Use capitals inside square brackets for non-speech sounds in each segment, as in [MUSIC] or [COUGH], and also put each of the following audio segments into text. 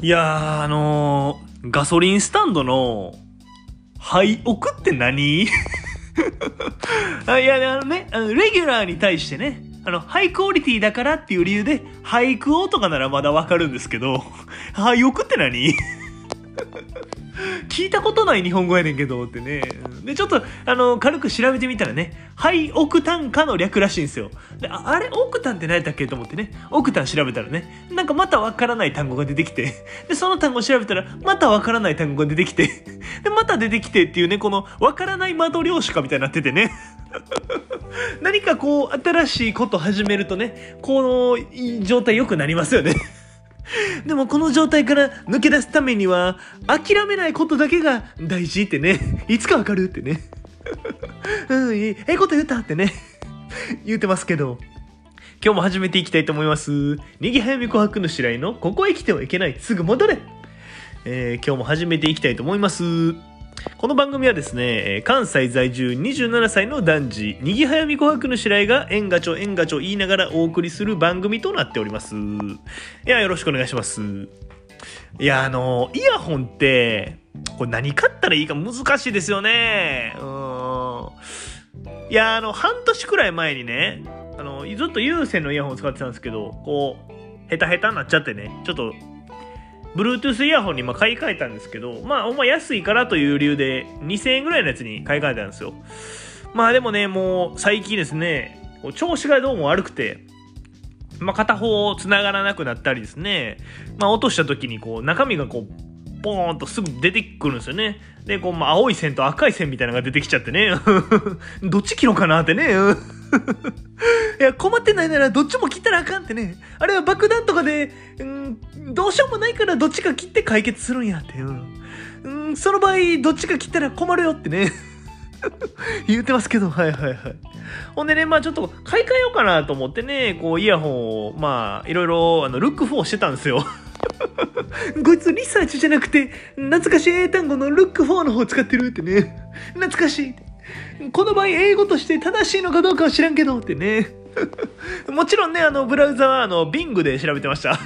いやー、あのー、ガソリンスタンドの、廃屋って何？[LAUGHS] いや、あのね、あのレギュラーに対してね、あの、ハイクオリティだからっていう理由で、廃クオとかならまだわかるんですけど、[LAUGHS] 廃屋って何？[LAUGHS] 聞いたことない日本語やねんけどってね。で、ちょっと、あの、軽く調べてみたらね、ハイオクタン化の略らしいんですよ。で、あれ、オクタンって何やったっけと思ってね、オクタン調べたらね、なんかまたわからない単語が出てきて、で、その単語調べたら、またわからない単語が出てきて、で、また出てきてっていうね、この、わからない窓漁師かみたいになっててね。[LAUGHS] 何かこう、新しいこと始めるとね、この状態良くなりますよね。でもこの状態から抜け出すためには諦めないことだけが大事ってね。いつかわかるってね。[LAUGHS] うんええこと言ったってね。言うてますけど。今日も始めていきたいと思います。にぎ早め琥珀の白井のここへ来てはいけない。すぐ戻れ、えー、今日も始めていきたいと思います。この番組はですね、関西在住27歳の男児、にぎはやみ琥珀の白井が、えんがちょえんがちょ言いながらお送りする番組となっております。いや、よろしくお願いします。いや、あの、イヤホンって、これ何買ったらいいか難しいですよね。うん。いや、あの、半年くらい前にね、あの、ずっと有線のイヤホンを使ってたんですけど、こう、ヘタヘタになっちゃってね、ちょっと Bluetooth イヤホンにま買い替えたんですけど、まあ、ほんま安いからという理由で2000円ぐらいのやつに買い替えたんですよ。まあでもね、もう最近ですね、調子がどうも悪くて、まあ片方繋がらなくなったりですね、まあ落とした時にこう中身がこう、ポーンとすぐ出てくるんですよね。で、こう、まあ青い線と赤い線みたいなのが出てきちゃってね、[LAUGHS] どっち切ろうかなってね。いや、困ってないならどっちも切ったらあかんってね。あれは爆弾とかで、うん、どうしようもないからどっちか切って解決するんやって。うん。うん、その場合、どっちか切ったら困るよってね。[LAUGHS] 言ってますけど、はいはいはい。ほんでね、まあちょっと買い替えようかなと思ってね、こうイヤホンを、まあいろいろ、あの、ルック4してたんですよ。こいつリサーチじゃなくて、懐かしい英単語のルック4の方使ってるってね。懐かしいって。この場合英語として正しいのかどうかは知らんけどってね。[LAUGHS] もちろんね、あの、ブラウザは、あの、Bing で調べてました。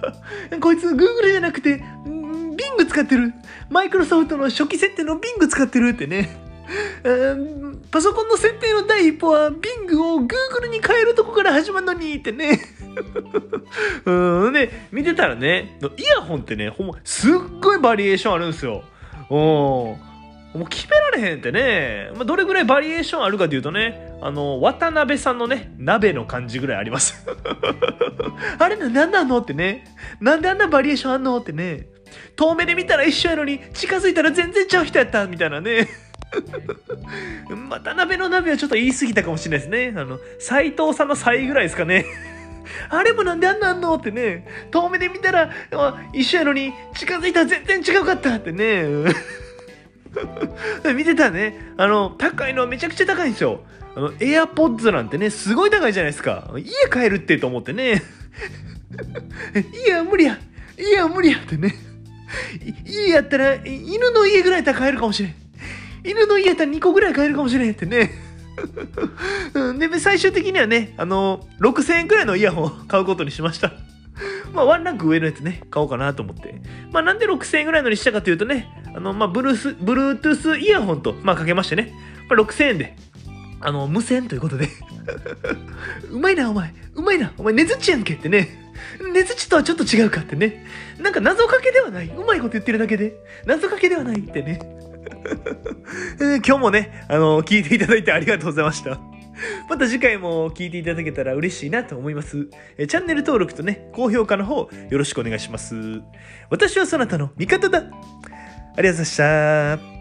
[LAUGHS] こいつ Google じゃなくて、Bing 使ってる。マイクロソフトの初期設定の Bing 使ってるってね。[LAUGHS] パソコンの設定の第一歩は Bing を Google に変えるとこから始まるのにってね。うん、ね、見てたらね、イヤホンってね、ほんま、すっごいバリエーションあるんですよ。うん。もう決められへんってね、まあ、どれぐらいバリエーションあるかというとね、あの、渡辺さんのね、鍋の感じぐらいあります。[LAUGHS] あれなんなのってね、なんであんなバリエーションあんのってね、遠目で見たら一緒やのに、近づいたら全然ちゃう人やったみたいなね。[LAUGHS] 渡辺の鍋はちょっと言い過ぎたかもしれないですね。あの、斎藤さんの際ぐらいですかね。[LAUGHS] あれもなんであんなんのってね、遠目で見たら一緒やのに近づいたら全然違うかったってね。[LAUGHS] 見てたね。あの、高いのはめちゃくちゃ高いんですよ。あの、エアポッズなんてね、すごい高いじゃないですか。家帰るってと思ってね。[LAUGHS] いや、無理や。いや、無理やってね。家やったら、犬の家ぐらいやったら買えるかもしれん。犬の家やったら2個ぐらい買えるかもしれんってね。[LAUGHS] で、最終的にはね、あの、6000円くらいのイヤホンを買うことにしました。まあ、ワンランク上のやつね、買おうかなと思って。まあ、なんで6000円ぐらいのにしたかというとね、あの、まあ、ブルース、ブルートゥースイヤホンと、まあ、かけましてね、まあ、6000円で、あの、無線ということで [LAUGHS] うまいな、お前。うまいな。お前、ねずちやんけってね。ねずちとはちょっと違うかってね。なんか謎かけではない。うまいこと言ってるだけで。謎かけではないってね。[LAUGHS] 今日もね、あの、聞いていただいてありがとうございました。また次回も聞いていただけたら嬉しいなと思います。えチャンネル登録とね、高評価の方よろしくお願いします。私はそなたの味方だありがとうございました。